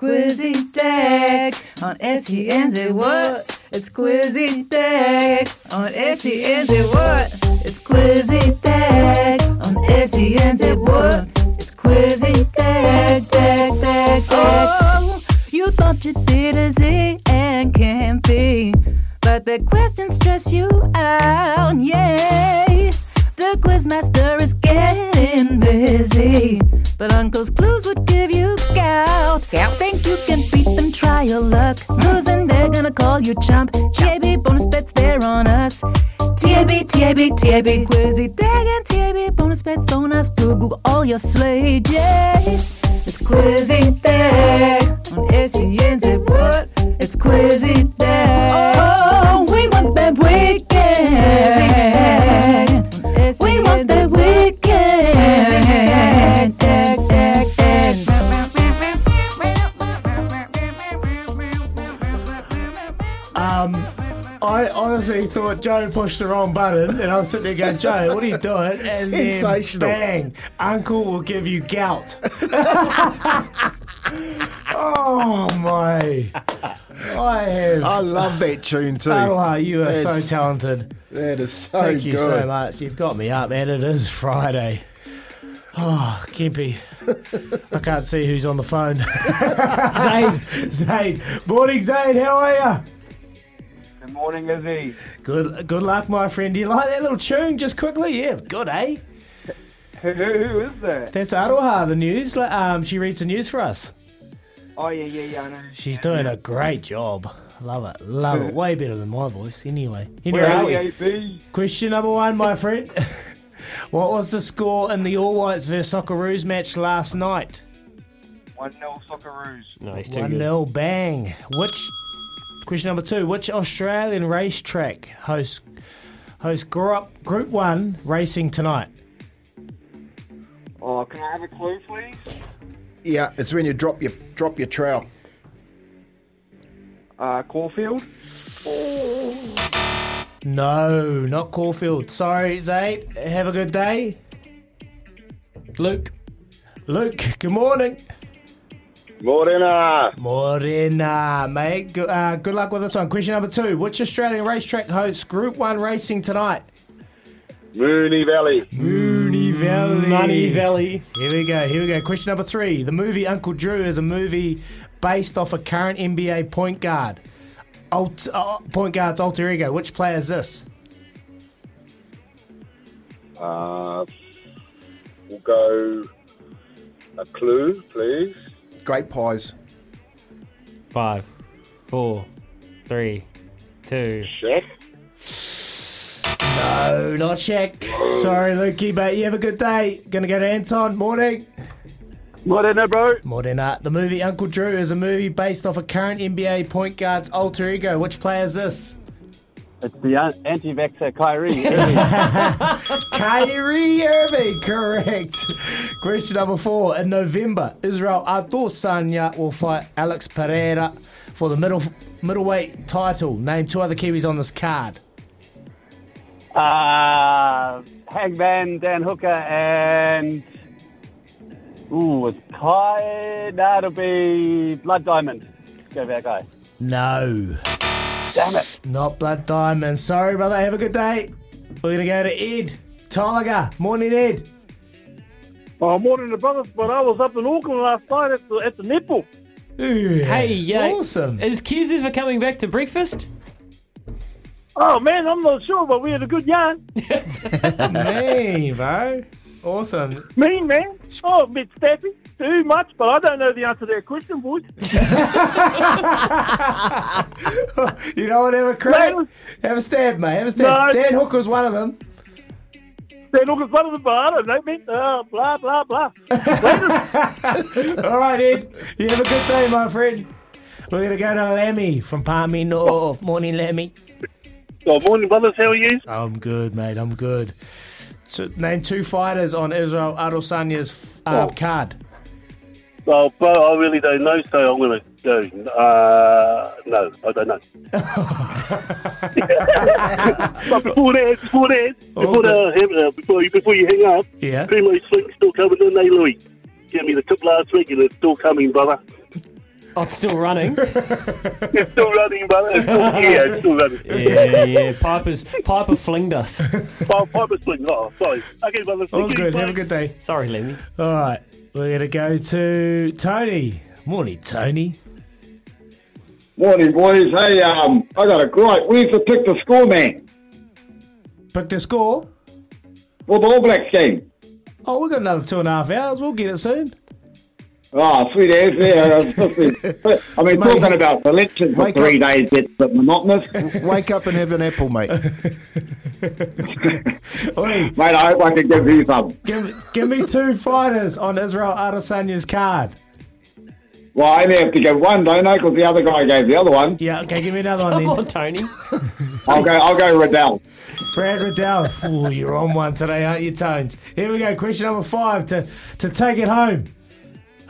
Squizzy Dag on SENZ what? It's Squizzy Dag on SENZ what? It's Squizzy Dag on SENZ what? It's Squizzy Dag, Dag, Dag, Dag. Oh, you thought you did a Z and can't be, but the questions stress you out, yeah. The quizmaster is getting busy, but Uncle's clues would give you gout. Gout. Think you can beat them? Try your luck. Losing, they're gonna call you chump. TAB bonus bets, they're on us. TAB, TAB, TAB, Quizzy Dag and TAB bonus bets, don't ask Google all your slay J's. It's Quizzy Dag on SENZ what? It's Quizzy Dag. Oh, we want that weekend. We want that weekend. Um, I honestly thought Joe pushed the wrong button, and I was sitting there going, Joe, what are you doing? And Sensational. Then, bang, Uncle will give you gout. oh my! I have. I love that tune too. Oh, you are so talented. That is so Thank you so much. You've got me up, and it is Friday. Oh, Kempy. I can't see who's on the phone. Zane, Zane. Morning, Zane. How are you? Good morning, Izzy. Good, good luck, my friend. Do you like that little tune? Just quickly, yeah, good, eh? Who, who, who is that? That's Aroha, the news. Um, she reads the news for us. Oh yeah, yeah, yeah. I know. She's doing a great job. Love it, love it. Way better than my voice. Anyway, Where anyway, are are we? AB? question number one, my friend. what was the score in the All Whites versus Socceroos match last night? One 0 Socceroos. Nice, too One good. 0 bang. Which question number two? Which Australian racetrack hosts hosts Group Group One racing tonight? Oh, can I have a clue, please? Yeah, it's when you drop your drop your trowel. Uh, Caulfield. No, not Caulfield. Sorry, Zaid. Have a good day. Luke. Luke, good morning. Morena. Morena, mate. Good, uh, good luck with this one. Question number two. Which Australian racetrack hosts Group 1 racing tonight? Moonee Valley. Moonee Valley. Money Valley. Here we go, here we go. Question number three. The movie Uncle Drew is a movie based off a current NBA point guard. Alt, uh, point guard's alter ego. Which player is this? Uh, we'll go a clue, please. Great pies. Five, four, three, two. Shaq. No, not Shaq. Sorry, Lukey, but you have a good day. Gonna go to Anton. Morning. Morena, bro. Morena. Uh, the movie Uncle Drew is a movie based off a current NBA point guard's alter ego. Which player is this? It's the anti-vaxxer Kyrie. Kyrie Irving, correct. Question number four. In November, Israel Adesanya will fight Alex Pereira for the middle middleweight title. Name two other Kiwis on this card. Uh, Hangman, Dan Hooker, and ooh, it's Kai. That'll be Blood Diamond. Go for that guy. No. Damn it. Not Blood Diamond. Sorry, brother. Have a good day. We're going to go to Ed. Tiger. Morning, Ed. Oh, morning, the brothers. But I was up in Auckland last night at the, at the nipple. Hey, yeah. Awesome. Is Kiz ever coming back to breakfast? Oh man, I'm not sure, but we had a good yarn. Me, bro. Awesome. Mean man. Oh, a bit staffy. Too much, but I don't know the answer to that question, boys. You know what? Have a crack. Have a stab, mate. Have a stab. No. Dan Hooker's one of them. Dan Hooker's one of them, but I don't know, man. Uh, blah blah blah. All right, Ed. You have a good day, my friend. We're going to go to Lemmy from Palmy North. Morning, Lemmy. Oh, morning, brothers. How are you? I'm good, mate. I'm good. So, name two fighters on Israel Adesanya's uh, Oh. card. Well, bro, I really don't know, so I'm going to go. Uh, no, I don't know. but before that, before that, before, the, uh, before, you, before you hang up, Yeah. Primo Slink's still coming in, they, Louis. Gave me the tip last week, and it's still coming, brother. Oh, it's still running. It's still running, brother. It's still, yeah, it's still running. yeah, yeah. Piper's Piper flinged us. Oh, Piper Sling. Oh, sorry. Okay, brother. All thank you, good. Have a good day. Sorry, Lemmy. All right. We're going to go to Tony. Morning, Tony. Morning, boys. Hey, um, I got a great. Where's the pick the score, man? Pick the score? For the All Blacks game. Oh, we've got another two and a half hours. We'll get it soon. Oh, sweet as. Yeah, it's I mean, Mate, talking about selection for three up. days gets a bit monotonous. Wake up and have an apple, mate. Oi, Mate, I hope I can give you some. give, give me two fighters on Israel Adesanya's card. Well, I only have to give one, don't I? Because the other guy gave the other one. Yeah, okay, give me another one Come then. on, Tony. I'll go. I'll go Riddell. Brad Riddell. Ooh, you're on one today, aren't you, Tones? Here we go. Question number five to, to take it home.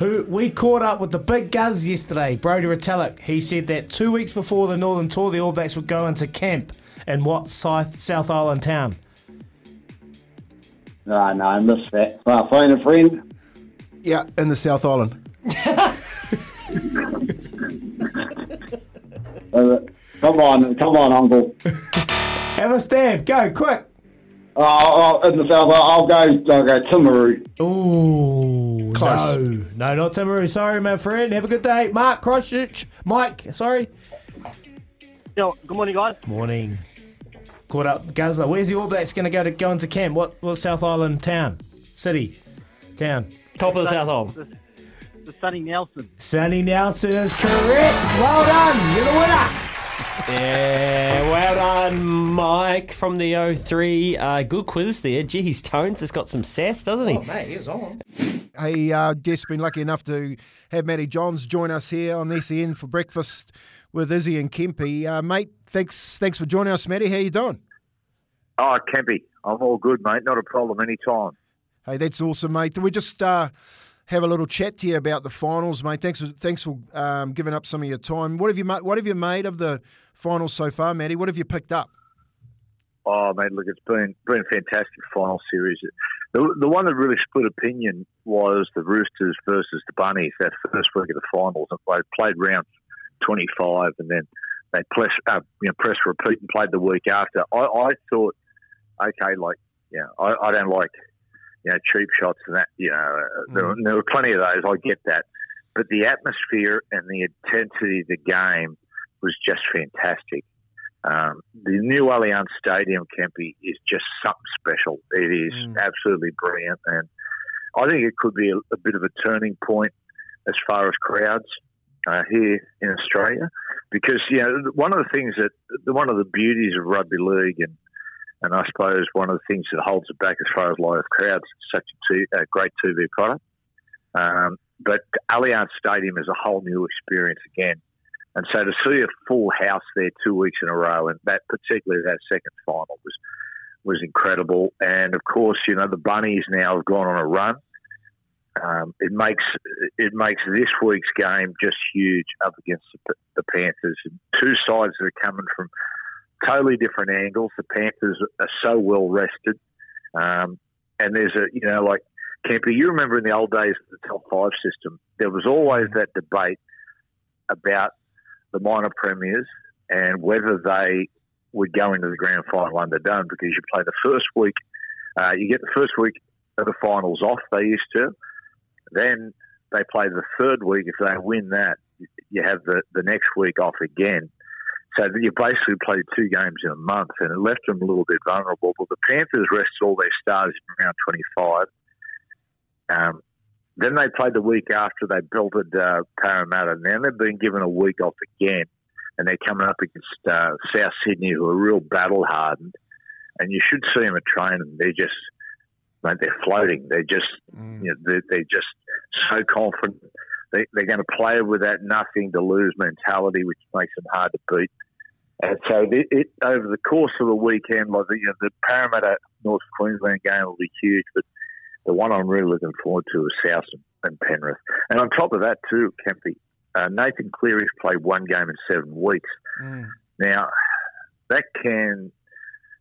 Who we caught up with the big Guz yesterday, Brody Retallick. He said that two weeks before the Northern Tour, the All Blacks would go into camp in what South, South Island town? Ah, no, I missed that. Uh, phone a friend. Yeah, in the South Island. Uh, come on, come on, Uncle. Have a stab. Go, quick. Oh, oh, in the South, I'll go. I'll go Timaru. Ooh, Close. no. No, not Timaru. Sorry, my friend. Have a good day. Mark Christchurch. Mike, sorry. Yo, good morning, guys. Morning. Caught up with Guzzler. Where's the All Blacks going to go to go into camp? What what South Island town? City? Town? Top of the South Island. The, the Sunny Nelson. Sunny Nelson is correct. Well done. You're the winner. Yeah, well done, Mike from the 03. Uh, good quiz there. Geez, Tones has got some sass, doesn't he? Oh, mate, he's on. Hey, uh, Jess, been lucky enough to have Matty Johns join us here on SEN for breakfast with Izzy and Kempy. Uh, mate, thanks thanks for joining us, Matty. How you doing? Oh, Kempy, I'm all good, mate. Not a problem anytime. Hey, that's awesome, mate. We just uh, have a little chat to you about the finals, mate. Thanks for thanks for um, giving up some of your time. What have you What have you made of the finals so far, Matty? What have you picked up? Oh, mate, look, it's been been a fantastic final series. The, the one that really split opinion was the Roosters versus the Bunnies. That first week of the finals, and they played round 25, and then they press, uh, you know, press repeat and played the week after. I, I thought, okay, like, yeah, I, I don't like, you know, cheap shots and that. You know, there, were- there were plenty of those. I get that, but the atmosphere and the intensity of the game was just fantastic. Um, the new Allianz Stadium, Kempy, is just something special. It is absolutely brilliant, and I think it could be a, a bit of a turning point as far as crowds uh, here in Australia, because you know one of the things that one of the beauties of rugby league, and and I suppose one of the things that holds it back as far as live crowds, it's such a, t- a great TV product. Um, but Allianz Stadium is a whole new experience again And so to see a full house there two weeks in a row, and that particularly that second final was was incredible. And of course, you know the bunnies now have gone on a run. Um, it makes it makes this week's game just huge up against the, the Panthers. Two sides that are coming from totally different angles. The Panthers are so well rested, um, and there's a you know like Kempy. You remember in the old days of the top five system, there was always that debate about the minor premiers and whether they would go into the grand final underdone because you play the first week, uh, you get the first week of the finals off. They used to, then they play the third week. If they win that, you have the, the next week off again. So you basically played two games in a month, and it left them a little bit vulnerable. But the Panthers rested all their stars in round 25. Um, then they played the week after they belted uh, Parramatta. Now they've been given a week off again, and they're coming up against uh, South Sydney, who are real battle hardened. And you should see them at training. They're just, mate, they're floating. They're just, you know, they're, they're just so confident. They, they're going to play with that nothing to lose mentality, which makes them hard to beat. And so it, it, over the course of the weekend, like the, you know, the Parramatta North Queensland game will be huge, the one I'm really looking forward to is South and Penrith. And on top of that, too, Kempy, uh, Nathan Cleary's played one game in seven weeks. Mm. Now, that can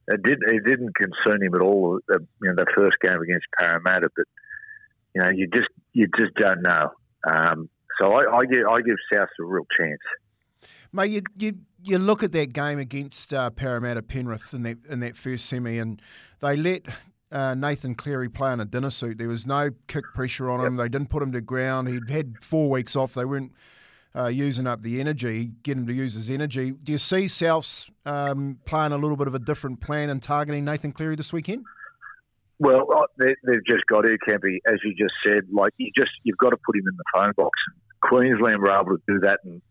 it did it didn't concern him at all. Uh, you know, the first game against Parramatta, but you know, you just you just don't know. Um, so I, I give I give South a real chance. Mate, you, you you look at that game against uh, Parramatta Penrith in that in that first semi, and they let uh, Nathan Cleary play in a dinner suit. There was no kick pressure on him. They didn't put him to ground. He'd had four weeks off. They weren't uh, using up the energy, get him to use his energy. Do you see Souths um, playing a little bit of a different plan and targeting Nathan Cleary this weekend? Well, uh, they, they've just got to, Campy, as you just said. Like you just you've got to put him in the phone box. Queensland were able to do that in,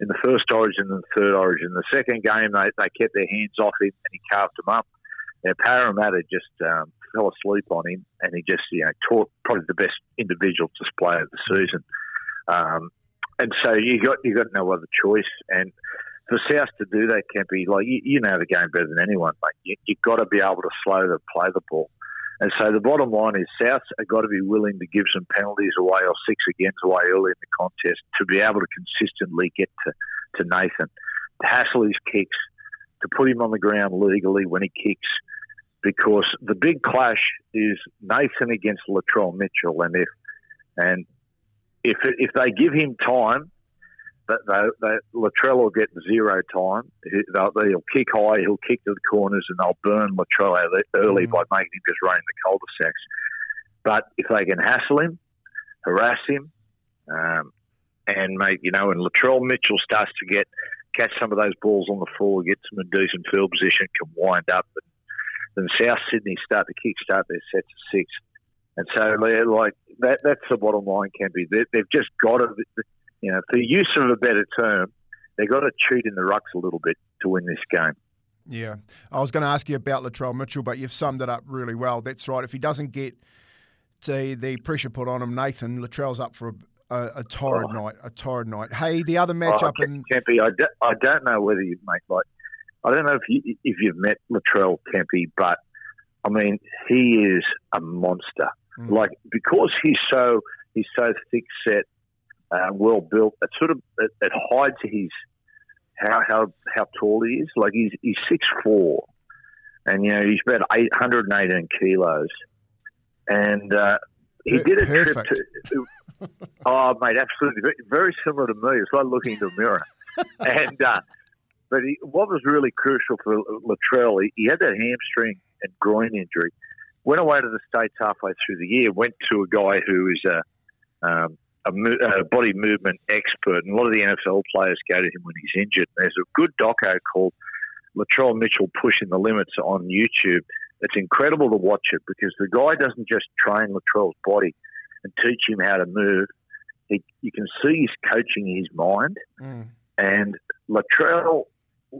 in the first Origin and the third Origin. The second game, they, they kept their hands off him and he carved them up. Now, Parramatta just um, fell asleep on him, and he just you know taught probably the best individual display of the season. Um, and so you got you got no other choice. And for South to do that, Kempy, like you, you know the game better than anyone, mate. You, you've got to be able to slow the play the ball. And so the bottom line is South have got to be willing to give some penalties away or six against away early in the contest to be able to consistently get to, to Nathan, to hassle his kicks, to put him on the ground legally when he kicks, because the big clash is Nathan against Latrell Mitchell, and if and if if they give him time, that they, they, Latrell will get zero time. He, they'll, he'll kick high, he'll kick to the corners, and they'll burn Latrell out early by making him just run in the cul-de-sacs. But if they can hassle him, harass him, um, and make you know, and Latrell Mitchell starts to get catch some of those balls on the floor, get some in decent field position, can wind up, and then South Sydney start to kickstart their sets of six. And so, like that, that's the bottom line. Can be they, they've just got to, you know, for use of a better term, they've got to cheat in the rucks a little bit to win this game. Yeah, I was going to ask you about Latrell Mitchell, but you've summed it up really well. That's right. If he doesn't get the, the pressure put on him, Nathan Latrell's up for a, a, a torrid Oh. night. A torrid night. Hey, the other matchup oh, in Kempy, I, do, I don't know whether you'd make like I don't know if you if you've met Latrell Kempy, but I mean he is a monster. Like because he's so he's so thick set, uh, well built. It sort of it, it hides his how how how tall he is. Like he's he's six four, and you know he's about eight hundred and eighteen kilos, and uh, he did a perfect. trip to. Oh, mate, absolutely. Very, similar to me. It's like looking into a mirror. and uh, but he, what was really crucial for Latrell, he, he had that hamstring and groin injury. Went away to the states halfway through the year. Went to a guy who is a, um, a, mo- a body movement expert, and a lot of the NFL players go to him when he's injured. There's a good doco called Latrell Mitchell pushing the limits on YouTube. It's incredible to watch it because the guy doesn't just train Latrell's body and teach him how to move. He, you can see he's coaching his mind. And Latrell,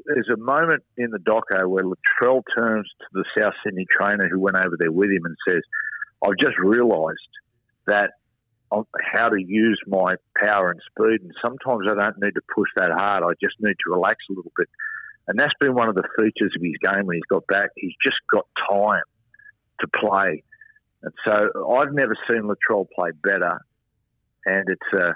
there's a moment in the doco where Latrell turns to the South Sydney trainer who went over there with him and says, I've just realised that how to use my power and speed. And sometimes I don't need to push that hard. I just need to relax a little bit. And that's been one of the features of his game when he's got back. He's just got time to play. And so I've never seen Latrell play better. And it's uh,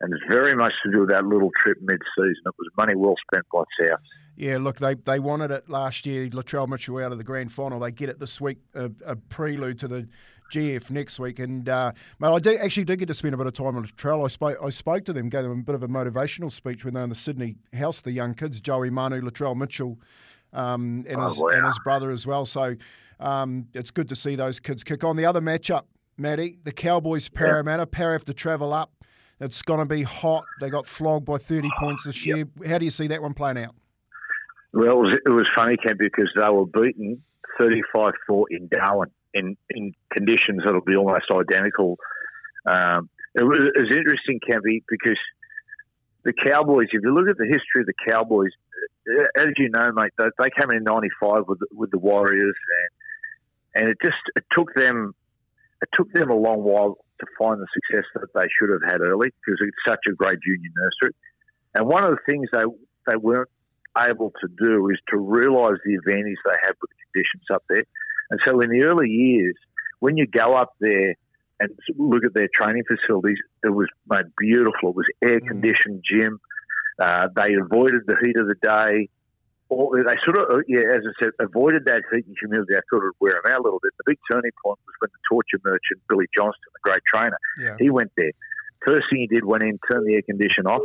and it's very much to do with that little trip mid-season. It was money well spent by South. Yeah, look, they, they wanted it last year. Latrell Mitchell out of the grand final. They get it this week, a, a prelude to the GF next week. And uh, mate, I do, actually did get to spend a bit of time on Latrell. I spoke I spoke to them, gave them a bit of a motivational speech when they were in the Sydney house. The young kids, Joey Manu, Latrell Mitchell, um, and, Oh, his, wow. and his brother as well. So um, it's good to see those kids kick on. The other matchup, Matty, the Cowboys Parramatta. Para have to travel up. It's going to be hot. They got flogged by 30 points this year. How do you see that one playing out? Well, it was, it was funny, Ken, because they were beaten 35 4 in Darwin in, in conditions that'll be almost identical. Um, it, was, it was interesting, Campy, because the Cowboys, if you look at the history of the Cowboys, uh, as you know, mate, they, they came in '95 with the- with the Warriors, and and it just it took them it took them a long while to find the success that they should have had early because it's such a great junior nursery. And one of the things they they weren't able to do is to realise the advantage they have with the conditions up there. And so in the early years, when you go up there and look at their training facilities, it was made beautiful. It was air conditioned gym. Uh, they avoided the heat of the day. Or they sort of, uh, yeah, as I said, avoided that heat and humidity. I thought it would wear them out a little bit. The big turning point was when the torture merchant, Billy Johnston, the great trainer, Yeah. he went there. First thing he did, went in, turned the air condition off.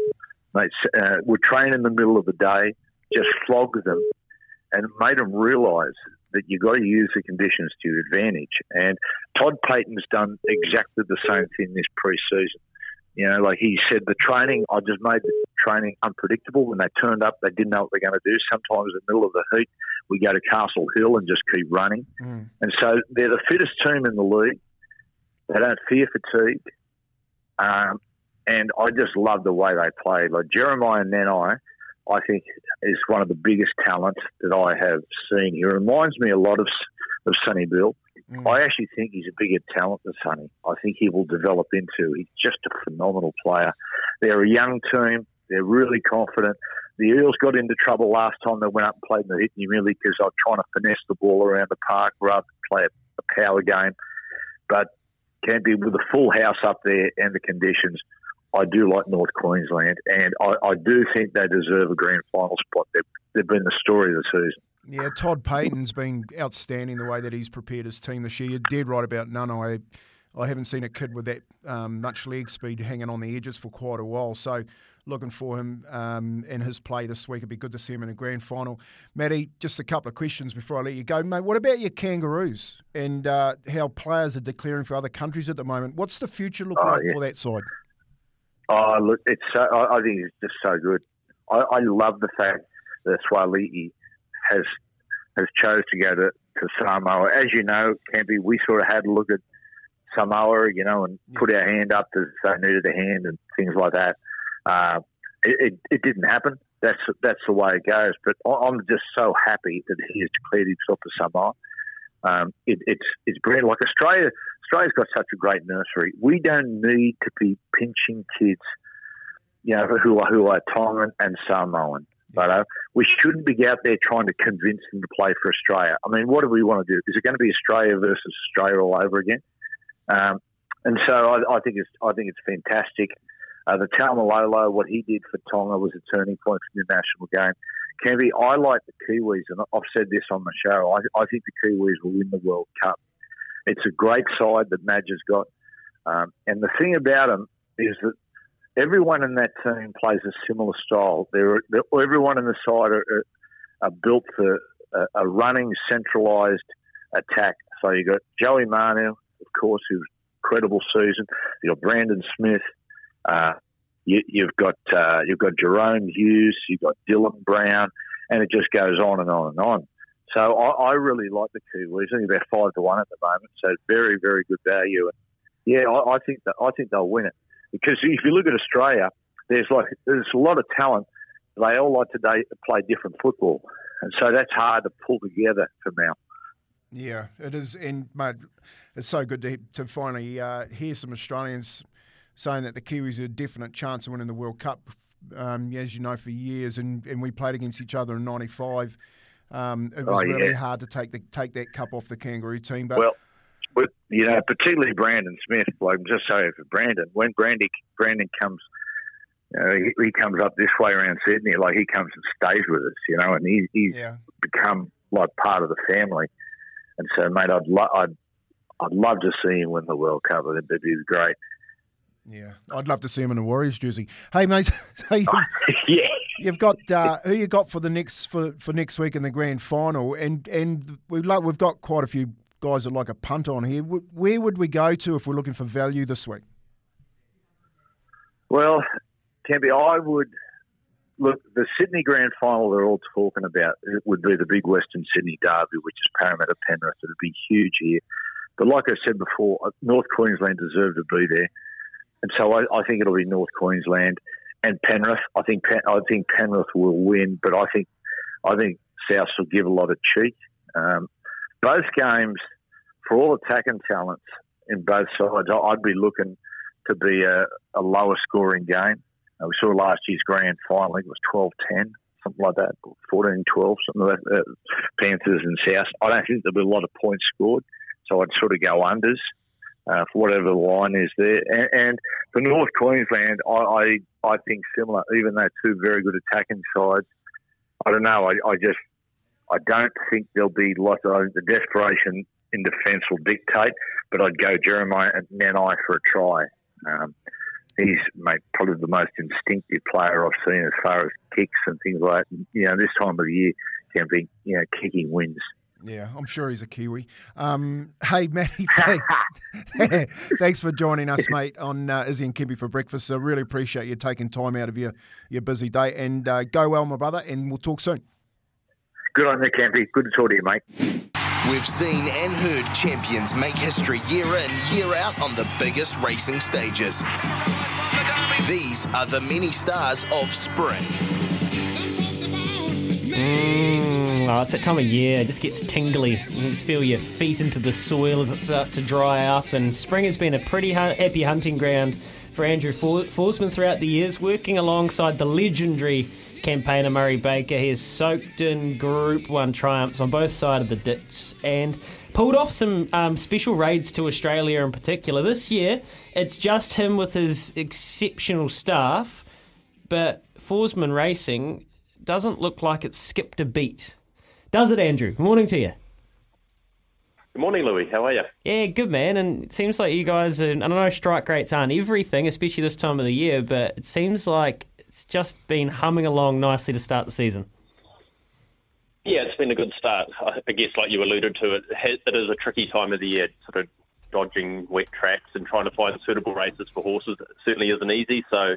Mate, uh, would train in the middle of the day, just flogged them, and made them realise that you've got to use the conditions to your advantage. And Todd Payten's done exactly the same thing this pre-season. You know, like he said, the training, I just made the training unpredictable. When they turned up, they didn't know what they're going to do. Sometimes in the middle of the heat, we go to Castle Hill and just keep running. Mm. And so they're the fittest team in the league. They don't fear fatigue. Um, and I just love the way they play. Like Jeremiah Nanai, I think is one of the biggest talents that I have seen. He reminds me a lot of of Sonny Bill. Mm. I actually think he's a bigger talent than Sonny. I think he will develop into. He's just a phenomenal player. They're a young team. They're really confident. The Eels got into trouble last time they went up and played in the hit merely because they were trying to finesse the ball around the park rather than play a, a power game. But can be with a full house up there and the conditions. I do like North Queensland, and I, I do think they deserve a grand final spot. They've, they've been the story of the season. Yeah, Todd Payten's been outstanding the way that he's prepared his team this year. You're dead right about none. I, I haven't seen a kid with that um, much leg speed hanging on the edges for quite a while. So, looking for him um, in his play this week. It'd be good to see him in a grand final. Matty, just a couple of questions before I let you go, mate. What about your Kangaroos and uh, how players are declaring for other countries at the moment? What's the future look Oh, like yeah. for that side? Oh, look, it's so, I, I think it's just so good. I, I love the fact that Suaalii has has chose to go to, to Samoa. As you know, Campy, we sort of had a look at Samoa, you know, and put our hand up to say needed a hand and things like that. Uh, it, it, it didn't happen. That's that's the way it goes. But I'm just so happy that he has declared himself for Samoa. Um, it, it's it's brilliant. Like Australia, Australia's got such a great nursery. We don't need to be pinching kids, you know, who are who are Tongan and Samoan. But we shouldn't be out there trying to convince them to play for Australia. I mean, what do we want to do? Is it going to be Australia versus Australia all over again? Um, and so I, I think it's I think it's fantastic. Uh, the Taumalolo, what he did for Tonga was a turning point for the national game. Kevy, I like the Kiwis, and I've said this on the show. I, I think the Kiwis will win the World Cup. It's a great side that Madge has got, um, and the thing about them is that everyone in that team plays a similar style. They're, they're everyone in the side are, are, built for a, a running, centralised attack. So you've got Joey Manu, of course, who's incredible season. You've got Brandon Smith. Uh, you, you've got uh, you've got Jahrome Hughes. You've got Dylan Brown, and it just goes on and on and on. So I, I really like the Kiwis. Think they're five to one at the moment. So very very good value. And yeah, I, I think that I think they'll win it because if you look at Australia, there's like there's a lot of talent. They all like to day, play different football, and so that's hard to pull together for now. Yeah, it is, and mate, it's so good to to finally uh, hear some Australians saying that the Kiwis are a definite chance of winning the World Cup. Um, as you know, for years, and, and we played against each other in '95. Um, it was Oh, really hard to take the take that cup off the Kangaroo team. But Well, with, you know, particularly Brandon Smith. Like, I'm just sorry for Brandon. When Brandon Brandon comes, you know, he, he comes up this way around Sydney. Like he comes and stays with us, you know, and he, he's yeah, become like part of the family. And so, mate, I'd lo- I'd I'd love to see him win the World Cup. I think that'd be great. yeah, I'd love to see him in a Warriors jersey. Hey, mate, so you, yeah. you've got uh, who you got for the next for, for next week in the grand final, and and we've like we've got quite a few guys that like a punt on here. Where would we go to if we're looking for value this week? Well, Campy, I would look. The Sydney Grand Final they're all talking about it would be the big Western Sydney Derby, which is Parramatta Penrith. It would be huge here. But like I said before, uh, North Queensland deserve to be there, and so I, I think it'll be North Queensland and Penrith. I think I think Penrith will win, but I think I think South will give a lot of cheek. Um, both games, for all attacking talents in both sides, I'd be looking to be a, a lower scoring game. Uh, we saw last year's grand final, I think it was 12 10, something like that, 14 12, something like that, uh, Panthers and South. I don't think there'll be a lot of points scored, so I'd sort of go unders uh, for whatever the line is there. And, and for North Queensland, I, I, I think similar, even though two very good attacking sides. I don't know, I, I just I don't think there'll be lots of the desperation in defence will dictate, but I'd go Jeremiah Nanai for a try. Um, he's mate, probably the most instinctive player I've seen as far as kicks and things like that. You know, this time of the year can be, you know, kicking wins. Yeah, I'm sure he's a Kiwi. Um, hey, Matty, thank- thanks for joining us, mate, on uh, Izzy and Kempy for breakfast. I really appreciate you taking time out of your, your busy day. And uh, go well, my brother, and we'll talk soon. Good on you, Campy. Good to talk to you, mate. We've seen and heard champions make history year in, year out on the biggest racing stages. These are the many stars of spring. Mm, oh, it's that time of year. It just gets tingly. You just feel your feet into the soil as it starts to dry up. And spring has been a pretty happy hunting ground for Andrew For- Forsman throughout the years, working alongside the legendary campaigner Murray Baker. He has soaked in Group 1 triumphs on both sides of the ditch and pulled off some um, special raids to Australia in particular. This year, it's just him with his exceptional staff, but Forsman Racing doesn't look like it's skipped a beat. Does it, Andrew? Good Morning to you. Good morning, Louis. How are you? Yeah, good man. And it seems like you guys, are, I don't know, strike rates aren't everything, especially this time of the year, but it seems like it's just been humming along nicely to start the season. Yeah, it's been a good start. I I guess, like you alluded to, it, ha- it is a tricky time of the year, sort of dodging wet tracks and trying to find suitable races for horses. It certainly isn't easy. So,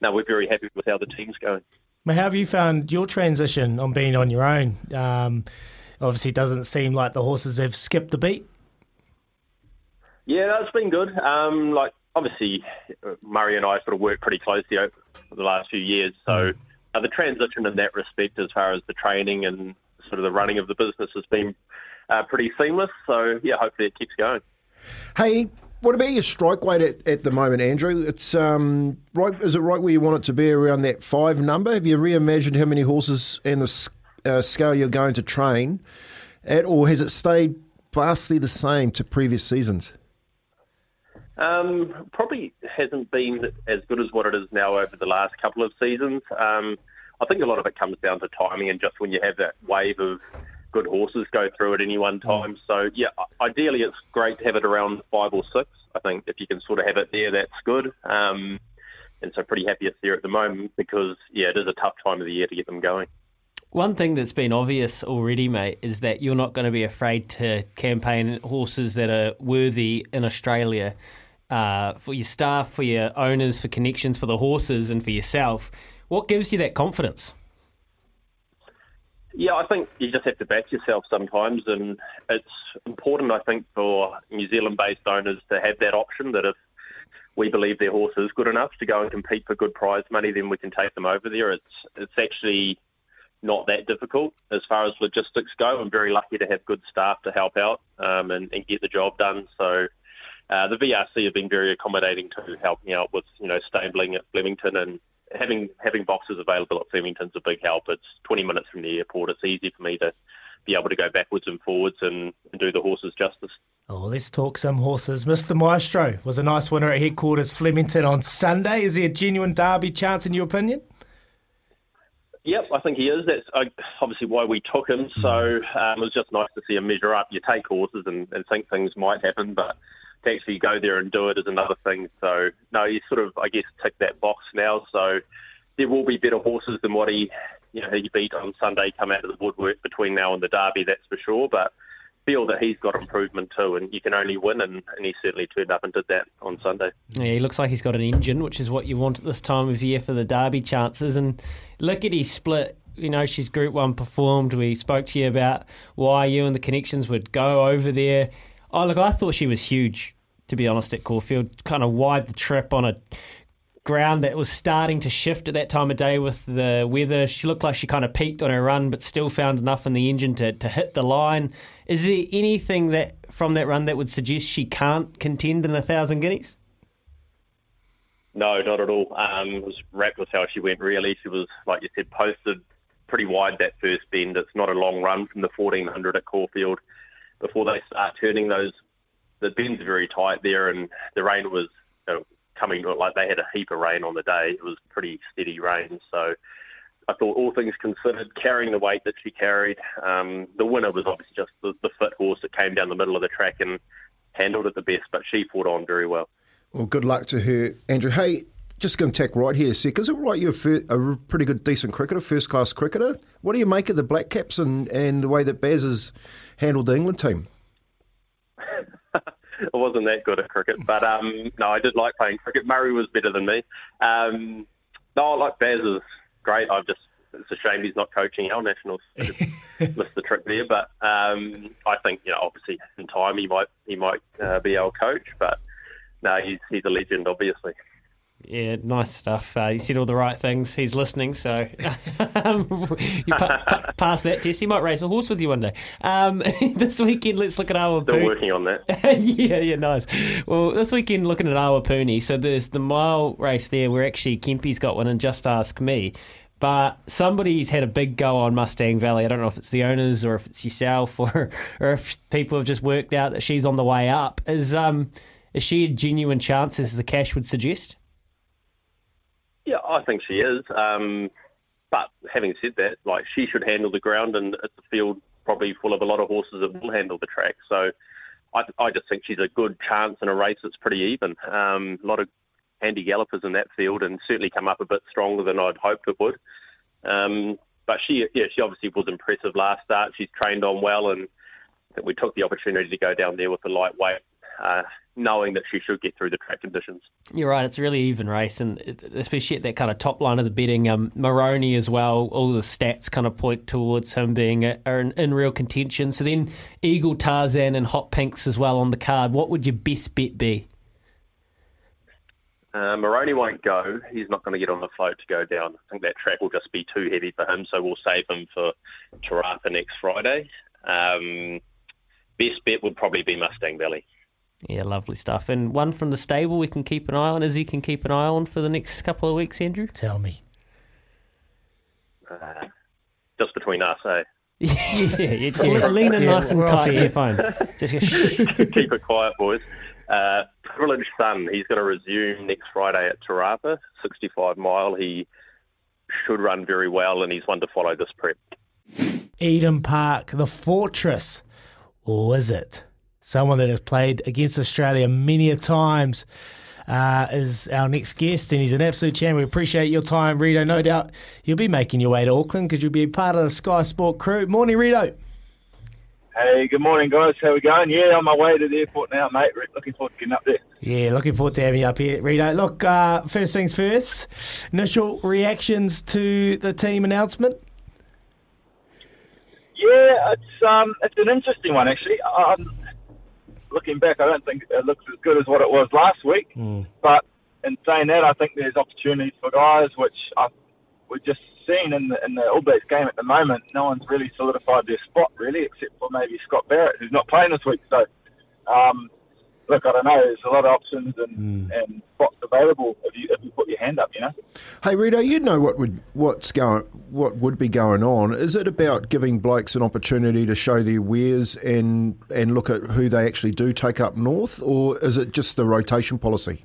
no, we're very happy with how the team's going. Mate, How have you found your transition on being on your own? Um, obviously, it doesn't seem like the horses have skipped a beat. Yeah, that's been good. Um, like obviously, uh, Murray and I sort of worked pretty closely over the last few years. So uh, the transition in that respect, as far as the training and sort of the running of the business, has been uh, pretty seamless. So yeah, hopefully it keeps going. Hey, what about your strike rate at, at the moment, Andrew? It's um, right. Is it right where you want it to be around that five number? Have you reimagined how many horses and the uh, scale you're going to train at, or has it stayed vastly the same to previous seasons? Um, probably hasn't been as good as what it is now over the last couple of seasons. Um, I think a lot of it comes down to timing and just when you have that wave of good horses go through at any one time. So, yeah, ideally it's great to have it around five or six. I think if you can sort of have it there, that's good. Um, and so pretty happy it's there at the moment because, yeah, it is a tough time of the year to get them going. One thing that's been obvious already, mate, is that you're not going to be afraid to campaign horses that are worthy in Australia uh, for your staff, for your owners, for connections, for the horses, and for yourself. What gives you that confidence? Yeah, I think you just have to back yourself sometimes, and it's important, I think, for New Zealand-based owners to have that option. That if we believe their horse is good enough to go and compete for good prize money, then we can take them over there. It's it's actually not that difficult as far as logistics go. I'm very lucky to have good staff to help out um, and, and get the job done. So uh, the VRC have been very accommodating to helping out with you know stabling at Flemington and having having boxes available at Flemington's a big help. It's 20 minutes from the airport. It's easy for me to be able to go backwards and forwards and, and do the horses justice. Oh, let's talk some horses. Mr. Maestro was a nice winner at headquarters Flemington on Sunday. Is he a genuine derby chance in your opinion? Yep, I think he is. That's obviously why we took him. So um, it was just nice to see him measure up. You take horses and, and think things might happen, but to actually go there and do it is another thing. So no, you sort of I guess tick that box now. So there will be better horses than what he you know he beat on Sunday come out of the woodwork between now and the Derby. That's for sure. But feel that he's got improvement too, and you can only win, and, and he certainly turned up and did that on Sunday. Yeah, he looks like he's got an engine, which is what you want at this time of year for the Derby chances. And look at his split. You know, she's Group One performed. We spoke to you about why you and the connections would go over there. Oh, look, I thought she was huge, to be honest, at Caulfield. Kind of wide the trip on a ground that was starting to shift at that time of day with the weather. She looked like she kind of peaked on her run, but still found enough in the engine to, to hit the line. Is there anything that from that run that would suggest she can't contend in a thousand guineas? No, not at all. Um, it was wrapped with how she went. Really, she was like you said, posted pretty wide that first bend. It's not a long run from the 1400 at Caulfield. Before they start turning those, the bends very tight there, and the rain was know, coming like they had a heap of rain on the day. It was pretty steady rain, so I thought all things considered, carrying the weight that she carried, um, the winner was obviously just the, the fit horse that came down the middle of the track and handled it the best, but she fought on very well. Well, good luck to her, Andrew. Hey, just going to tack right here, Sek. Is it right you're a pretty good, decent cricketer, first class cricketer? What do you make of the Black Caps and, and the way that Baz has handled the England team? I wasn't that good at cricket, but um, no, I did like playing cricket. Murray was better than me. Um, no, I like Baz is great. I've just it's a shame he's not coaching our nationals. missed the trick there, but um, I think you know obviously in time he might he might uh, be our coach, but no, he's he's a legend, obviously. Yeah, nice stuff. Uh, you said all the right things. He's listening, so um, you pa- pa- pass that test. He might race a horse with you one day. Um, this weekend, let's look at our. Still working on that. yeah, yeah, nice. Well, this weekend, looking at Awapuni. So there's the mile race there where actually Kempy's got one, and just ask me. But somebody's had a big go on Mustang Valley. I don't know if it's the owners or if it's yourself or or if people have just worked out that she's on the way up. Is um is she a genuine chance, as the cash would suggest? Yeah, I think she is. Um, but having said that, like she should handle the ground, and it's a field probably full of a lot of horses that will handle the track. So I, I just think she's a good chance in a race that's pretty even. Um, a lot of handy gallopers in that field, and certainly come up a bit stronger than I'd hoped it would. Um, but she, yeah, she obviously was impressive last start. She's trained on well, and we took the opportunity to go down there with the lightweight uh, knowing that she should get through the track conditions. You're right; it's a really even race, and especially at that kind of top line of the betting, um, Moroney as well. All the stats kind of point towards him being a, in, in, real contention. So then, Eagle, Tarzan, and Hot Pinks as well on the card. What would your best bet be? Uh, Moroney won't go. He's not going to get on the float to go down. I think that track will just be too heavy for him, so we'll save him for Te Rapa next Friday. Um, best bet would probably be Mustang Valley. Yeah, lovely stuff. And one from the stable we can keep an eye on, as he can keep an eye on for the next couple of weeks, Andrew? Tell me. Uh, just between us, eh? yeah, you just yeah. lean in yeah, nice and tight to your phone. Just keep it quiet, boys. Uh, Privileged Son, he's going to resume next Friday at Te Rapa, 65 mile. He should run very well, and he's one to follow this prep. Eden Park, the fortress, or is it? Someone that has played against Australia many a times. Uh, is our next guest, and he's an absolute champ. We appreciate your time, Rito. No doubt you'll be making your way to Auckland because you'll be part of the Sky Sport crew. Morning, Rito. Hey, good morning, guys. How are we going? Yeah, on my way to the airport now, mate. Looking forward to getting up there. Yeah, looking forward to having you up here, Rito. Look, uh, first things first, initial reactions to the team announcement. Yeah, it's um, it's an interesting one actually. Um, looking back, I don't think it looks as good as what it was last week. Mm. But in saying that, I think there's opportunities for guys which I, we just seen in the in the All Blacks game at the moment, no one's really solidified their spot really, except for maybe Scott Barrett, who's not playing this week. So, um, look, I don't know. There's a lot of options and, and spots available if you if you put your hand up. You know. Hey Rito, you know what would what's going what would be going on. Is it about giving blokes an opportunity to show their wares and and look at who they actually do take up north, or is it just the rotation policy?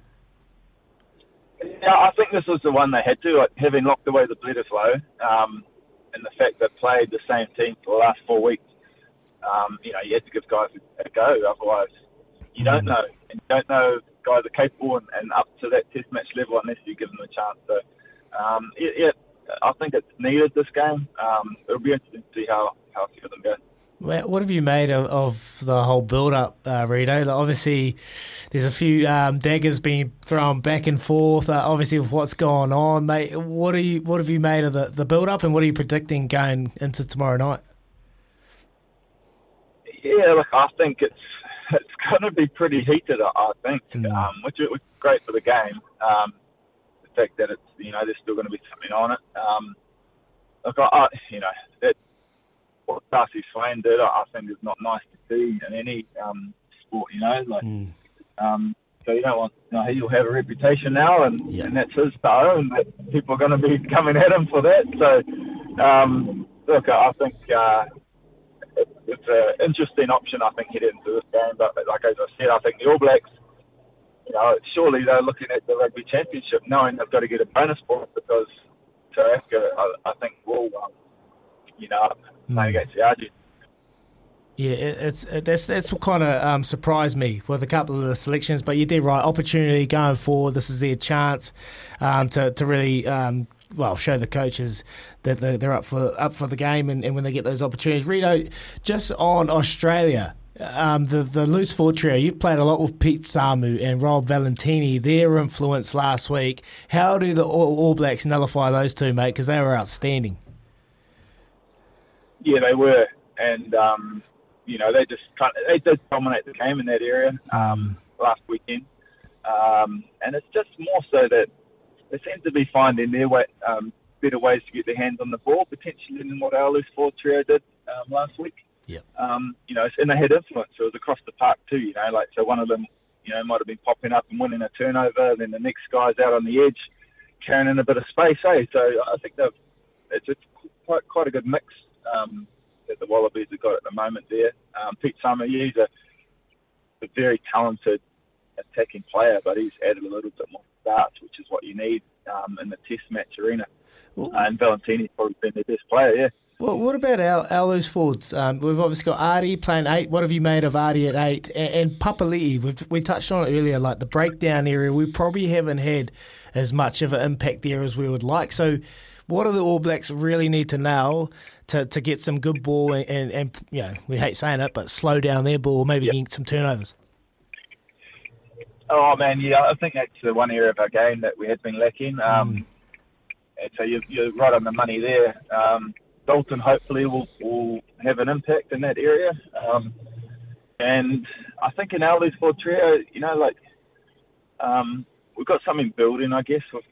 Yeah, I think this was the one they had to, like, having locked away the Bledisloe, um, and the fact they played the same team for the last four weeks. Um, you know, you had to give guys a, a go, otherwise you don't know. And you don't know if guys are capable and, and up to that test match level unless you give them a chance. So, um, yeah, yeah, I think it's needed this game. Um, it'll be interesting to see how, how a few of them go. What have you made of, of the whole build up, uh, Rito? Like, obviously, there's a few um, daggers being thrown back and forth. Uh, obviously, with what's going on, mate. What are you? What have you made of the, the build up, and what are you predicting going into tomorrow night? Yeah, look, I think it's it's going to be pretty heated. I I think, um, which, is- which is great for the game. Um, the fact that it's you know there's still going to be something on it. Um, look, I, I you know that what Darcy Swain did, I I think is not nice to see in any um, sport. You know, like um, so you don't want you know, he'll have a reputation now, and, and that's his style, and that people are going to be coming at him for that. So um, look, I think. Uh, it's an interesting option, I think, heading into this game. But like as I said, I think the All Blacks, you know, surely they're looking at the Rugby Championship, knowing they've got to get a bonus point because Africa, I, I think, will, um, you know, play against the Argies. Yeah, it, it's it, that's that's what kind of um, surprised me with a couple of the selections. But you did right, opportunity going forward. This is their chance um, to to really um, well show the coaches that they're, up for up for the game, and, and when they get those opportunities. Rito, just on Australia. Um, the the loose forward trio. You've played a lot with Pete Samu and Rob Valetini. Their influence last week. How do the All, All Blacks nullify those two, mate? Because they were outstanding. Yeah, they were, and um, you know they just kind of, they did dominate the game in that area um, last weekend, um, and it's just more so that they seem to be finding their way, um, better ways to get their hands on the ball potentially than what our loose forward trio did um, last week. Yeah. Um, you know, and they had influence. So it was across the park too. You know, like so one of them, you know, might have been popping up and winning a turnover, and then the next guy's out on the edge, carrying in a bit of space. Eh? So I think they've it's, it's quite quite a good mix um, that the Wallabies have got at the moment there. Um, Pete Samu, he's a, a very talented attacking player, but he's added a little bit more starch, which is what you need um, in the Test match arena. Uh, and Valetini's probably been their best player, yeah. Well, what about our, our loose forwards? Um, we've obviously got Ardie playing eight. What have you made of Ardie at eight? And, and Papali'i, we've, we touched on it earlier, like the breakdown area. We probably haven't had as much of an impact there as we would like. So, what do the All Blacks really need to nail to, to get some good ball and, and, and, you know, we hate saying it, but slow down their ball, maybe get some turnovers? Oh man, yeah, I think that's the one area of our game that we had been lacking. Um, and so you're, you're right on the money there. Um, Dalton hopefully will, will have an impact in that area. Um, and I think in our loose forward trio, you know, like um, we've got something building, I guess, with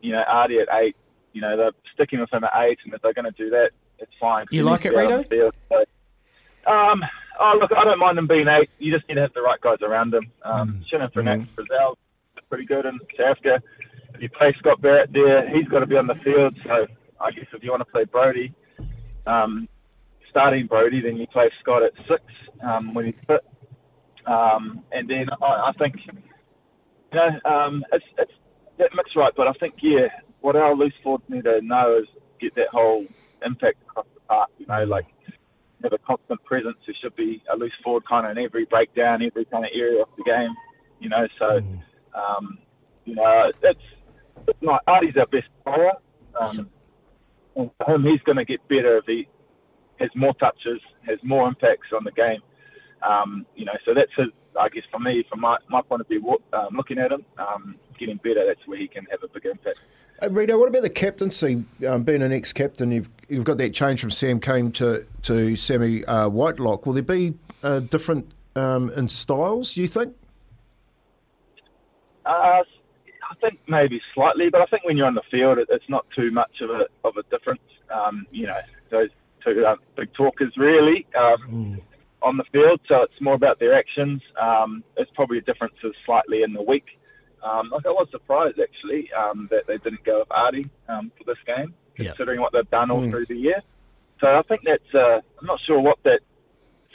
you know Ardie at eight. You know, they're sticking with him at eight, and if they're going to do that, it's fine. You like it, to be out on Rito? Um, oh look, I don't mind them being eight. You just need to have the right guys around them. Um, Shannon Fernan Frizell is pretty good in South Africa. If you play Scott Barrett there, he's got to be on the field. So I guess if you want to play Brodie, um, starting Brodie, then you play Scott at six um, when he's fit. Um, and then I, I think, you know, um, it's, it's that mix right, but I think, yeah, what our loose forwards need to know is get that whole impact across the park, you know, like have a constant presence. There should be a loose forward kind of in every breakdown, every kind of area of the game, you know, so, um, you know, it's, it's not, Ardie's our best player. Um, and for him, he's going to get better if he has more touches, has more impacts on the game. Um, you know, so that's his, I guess, for me, from my, my point of view, um, looking at him, um, getting better, that's where he can have a bigger impact. Uh, Rito, what about the captaincy? Um, being an ex-captain, you've you've got that change from Sam Cane to to Sammy uh, Whitelock. Will there be uh, different um, in styles? You think? Uh, I think maybe slightly, but I think when you're on the field, it, it's not too much of a of a difference. Um, you know, those two uh, big talkers really um, on the field, so it's more about their actions. Um, it's probably differences slightly in the week. Um, like I was surprised actually um, that they didn't go with Ardie um, for this game, considering what they've done all Mm. through the year. So I think that's. Uh, I'm not sure what that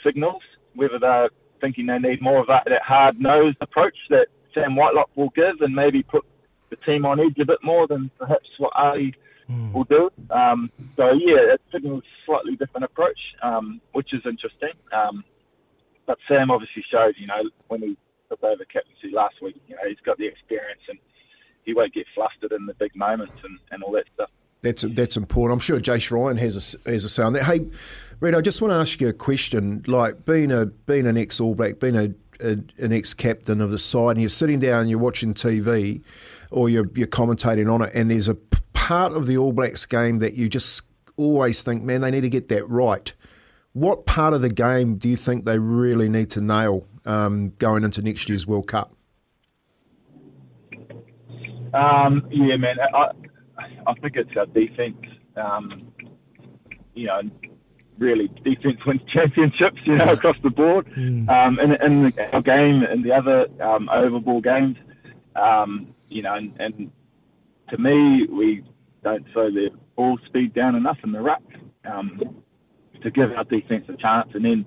signals. Whether they're thinking they need more of that, that hard-nosed approach that Sam Whitelock will give, and maybe put the team on edge a bit more than perhaps what Ardie will do. Um, so yeah, it signals a slightly different approach, um, which is interesting. Um, but Sam obviously showed, you know, when he over captaincy last week, you know, he's got the experience and he won't get flustered in the big moments and, and all that stuff. That's that's important. I'm sure Jace Ryan has a has a say on that. Hey, Red, I just want to ask you a question. Like being a being an ex All Black, being a, a an ex captain of the side, and you're sitting down and you're watching TV, or you're you're commentating on it, and there's a part of the All Blacks game that you just always think, man, they need to get that right. What part of the game do you think they really need to nail um, going into next year's World Cup? Um, yeah, man. I, I think it's our defense. Um, you know, really defense wins championships. You know, across the board. Um, and in the, our game and the other um, overball games, um, you know, and, and to me, we don't slow their ball speed down enough in the ruck um, to give our defense a chance. And then,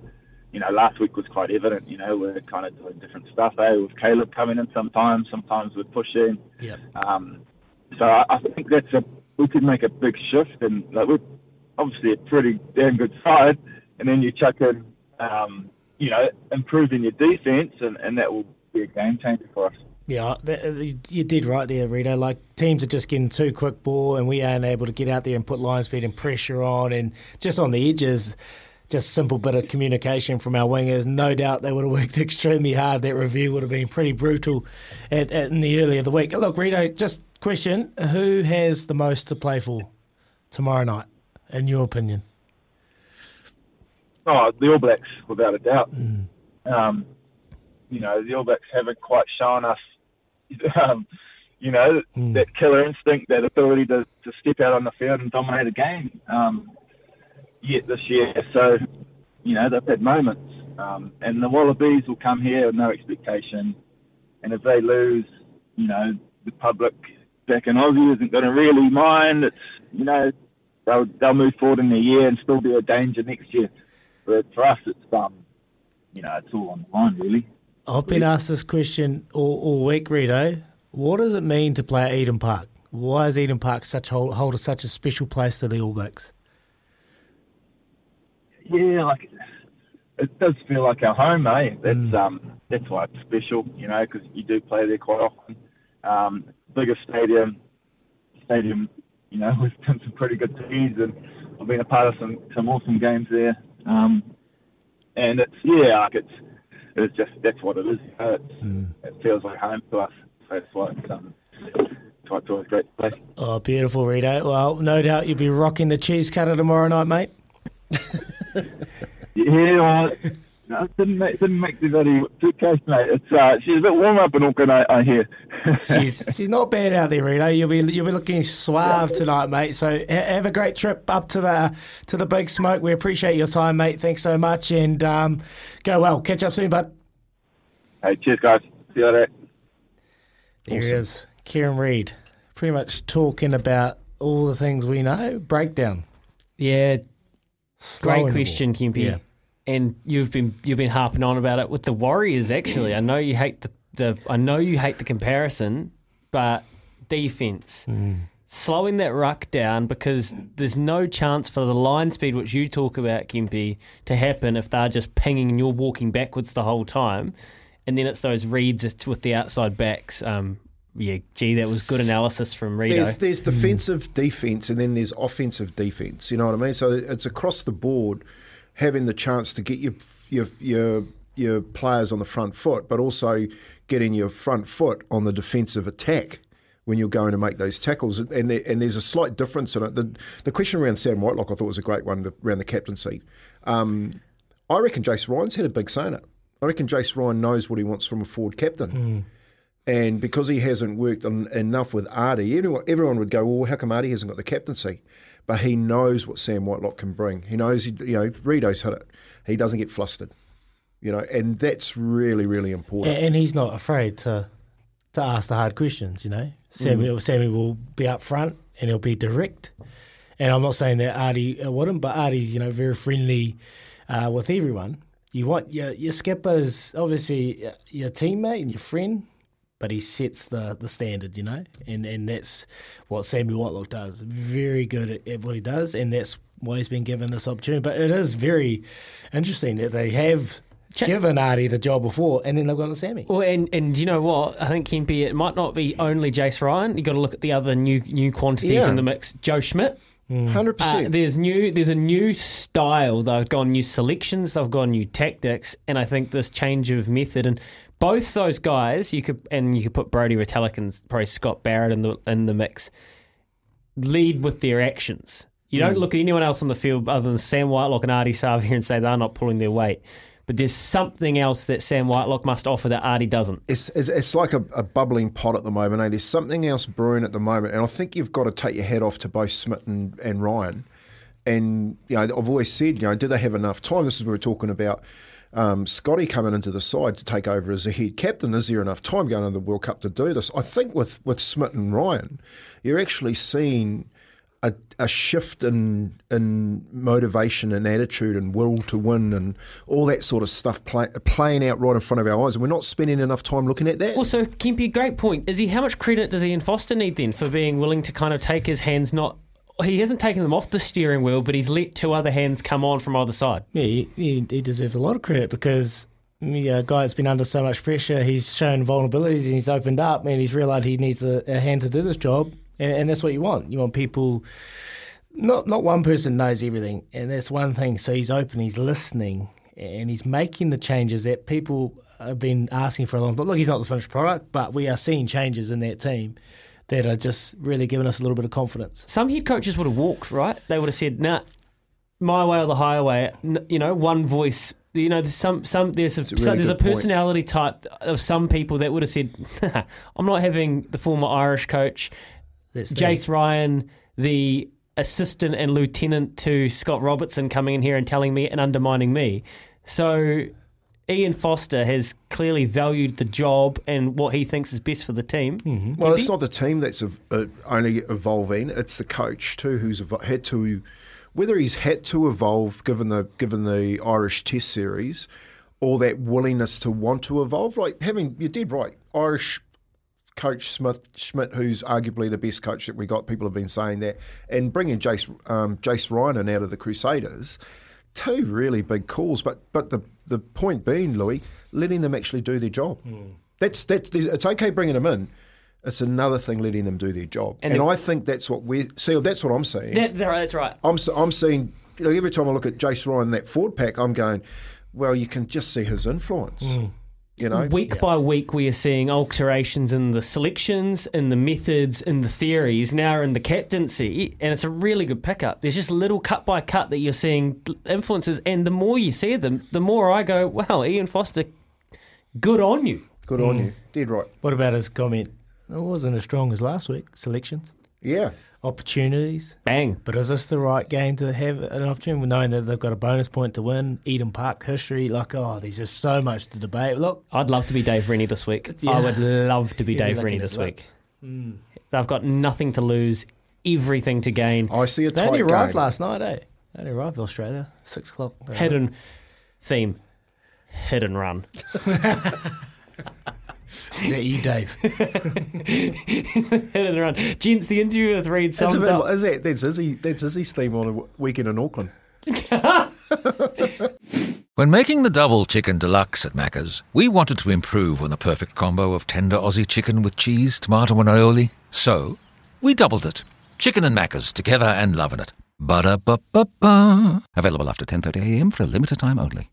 you know, last week was quite evident. You know, we're kind of doing different stuff. Eh, with Caleb coming in sometimes, sometimes we're pushing. Yeah. Um, so I, I think that's a we could make a big shift, and like, we're obviously a pretty damn good side. And then you chuck in, um, you know, improving your defense, and, and that will be a game changer for us. Yeah, uh, you- you did right there, Rito. Like teams are just getting too quick ball, and we aren't able to get out there and put line speed and pressure on, and just on the edges. Just simple bit of communication from our wingers. No doubt they would have worked extremely hard. That review would have been pretty brutal at, at, in the early of the week. Look, Rito, just question: Who has the most to play for tomorrow night, in your opinion? Oh, the All Blacks, without a doubt. Um, you know, the All Blacks haven't quite shown us, um, you know, that killer instinct, that ability to, to step out on the field and dominate a game um, yet this year. So, you know, they've had moments. Um, and the Wallabies will come here with no expectation. And if they lose, you know, the public back in Aussie isn't going to really mind. It's, you know, they'll, they'll move forward in the year and still be a danger next year. But for us, it's, um, you know, it's all on the line, really. I've been asked this question all, all week, Rito. What does it mean to play at Eden Park? Why is Eden Park such hold, hold such a special place to the All Blacks? Yeah, like it does feel like our home, eh? That's um, that's why it's special, you know, because you do play there quite often. Um, biggest stadium, stadium, you know, we've done some pretty good teams, and I've been a part of some some awesome games there. Um, and it's yeah, like it's it's just that's what it is. You know? it's, It feels like home to us. So that's why it's um, that's why always great place. Oh, beautiful, Rito. Well, no doubt you'll be rocking the cheese cutter tomorrow night, mate. Yeah, well, no, it didn't make didn't make the bloody suitcase, mate. It's uh, she's a bit warm up in Auckland, I, I hear. she's she's not bad out there, Rito. You'll be you'll be looking suave tonight, mate. So ha- have a great trip up to the to the big smoke. We appreciate your time, mate. Thanks so much, and um, go well. Catch up soon, bud. Hey, cheers, guys. See you later. There he is, Kieran Read, pretty much talking about all the things we know. Breakdown. Yeah, Slowing great question. Kempy. Yeah. And you've been you've been harping on about it with the Warriors. Actually, I know you hate the, the I know you hate the comparison, but defense slowing that ruck down because there's no chance for the line speed which you talk about, Kempy, to happen if they're just pinging and you're walking backwards the whole time, and then it's those reads with the outside backs. Um, yeah, gee, that was good analysis from Rito. There's, there's defensive defense and then there's offensive defense. You know what I mean? So it's across the board having the chance to get your your your your players on the front foot, but also getting your front foot on the defensive attack when you're going to make those tackles. And there, and there's a slight difference in it. The, the question around Sam Whitelock I thought was a great one to, around the captaincy. Um, I reckon Jace Ryan's had a big say in it. I reckon Jace Ryan knows what he wants from a forward captain. And because he hasn't worked on, enough with Ardie, everyone, everyone would go, well, how come Ardie hasn't got the captaincy? But he knows what Sam Whitelock can bring. He knows, he, you know, Rito's hit it. He doesn't get flustered, you know, and that's really, really important. And, and he's not afraid to to ask the hard questions. You know, Sammy, Mm. Sammy will be up front and he'll be direct. And I'm not saying that Ardie uh, wouldn't, but Ardie's you know very friendly uh, with everyone. You want your your skipper's obviously your teammate and your friend, but he sets the, the standard, you know, and and that's what Samuel Whitelock does. Very good at, at what he does, and that's why he's been given this opportunity. But it is very interesting that they have given Ardie the job before, and then they've gone to Sammy. Well, and and you know what? I think Kempy, it might not be only Jace Ryan. You got to look at the other new new quantities Yeah. in the mix. Joe Schmidt. Hundred Uh, percent. there's new. There's a new style. They've gone new selections. They've gone new tactics, and I think this change of method and both those guys, you could and you could put Brodie Retallick and probably Scott Barrett in the in the mix. Lead with their actions. You don't Mm. look at anyone else on the field other than Sam Whitelock and Ardie Savea and say they're not pulling their weight. But there's something else that Sam Whitelock must offer that Ardie doesn't. It's, it's, it's like a, a bubbling pot at the moment. Eh? There's something else brewing at the moment, and I think you've got to take your hat off to both Schmidt and, and Ryan. And you know, I've always said, you know, do they have enough time? This is what we're talking about. Um, Scotty coming into the side to take over as a head captain. Is there enough time going into the World Cup to do this? I think with with Schmidt and Ryan, you're actually seeing a, a shift in in motivation and attitude and will to win and all that sort of stuff play, playing out right in front of our eyes, and we're not spending enough time looking at that. Also, Kempy, great point. Is he how much credit does Ian Foster need then for being willing to kind of take his hands not he hasn't taken them off the steering wheel, but he's let two other hands come on from either side. Yeah, he, he, deserves a lot of credit because yeah, guy that's been under so much pressure, he's shown vulnerabilities and he's opened up and he's realised he needs a, a hand to do this job, and, and that's what you want. You want people. Not not one person knows everything, and that's one thing. So he's open, he's listening, and he's making the changes that people have been asking for a long time. Look, he's not the finished product, but we are seeing changes in that team that are just really giving us a little bit of confidence. Some head coaches would have walked, right? They would have said, "Nah, my way or the highway." You know, one voice. You know, there's some some there's a, a really so there's a good point. personality type of some people that would have said, "I'm not having the former Irish coach, That's Jace Ryan, the assistant and lieutenant to Scott Robertson, coming in here and telling me and undermining me." So. Ian Foster has clearly valued the job and what he thinks is best for the team. Mm-hmm. Well, it's not the team that's ev- uh, only evolving; it's the coach too, who's evo- had to, whether he's had to evolve given the given the Irish Test series, or that willingness to want to evolve. Like having, you did right, Irish coach Smith Schmidt, who's arguably the best coach that we got. People have been saying that, and bringing Jace um, Jace Ryan in out of the Crusaders. Two really big calls, but but the the point being, Louis, letting them actually do their job. Hmm. That's that's it's okay bringing them in. It's another thing letting them do their job, And and, I think that's what we see. That's what I'm saying. That's right. That's right. I'm I'm seeing. You know, every time I look at Jace Ryan that Ford pack, I'm going, well, you can just see his influence. Hmm. You know, week by week, we are seeing alterations in the selections, in the methods, in the theories, now in the captaincy, and it's a really good pickup. There's just little cut by cut that you're seeing influences, and the more you see them, the more I go, wow, Ian Foster, good on you. Good on mm. you. Dead right. What about his comment? It wasn't as strong as last week. Selections, Yeah. Opportunities. Bang. But is this the right game to have an opportunity, knowing that they've got a bonus point to win? Eden Park history, like oh, there's just so much to debate. Look, I'd love to be Dave Rennie this week. Yeah. I would love to be You'd Dave lucky Rennie this do it. week. They've got nothing to lose, everything to gain. I see a they tight only arrived game. last night, eh? They only arrived in Australia, six o'clock. Hidden theme, hidden run. Is that you, Dave? hidden around. Gents, the interview with Read That's, a sums bit, up. like- is that, that's, Izzy, that's Izzy's theme on a weekend in Auckland. When making the double chicken deluxe at Macca's, we wanted to improve on the perfect combo of tender Aussie chicken with cheese, tomato, and aioli. So, we doubled it. Chicken and Macca's together and loving it. Ba-da-ba-ba-ba. Available after 10.30am for a limited time only.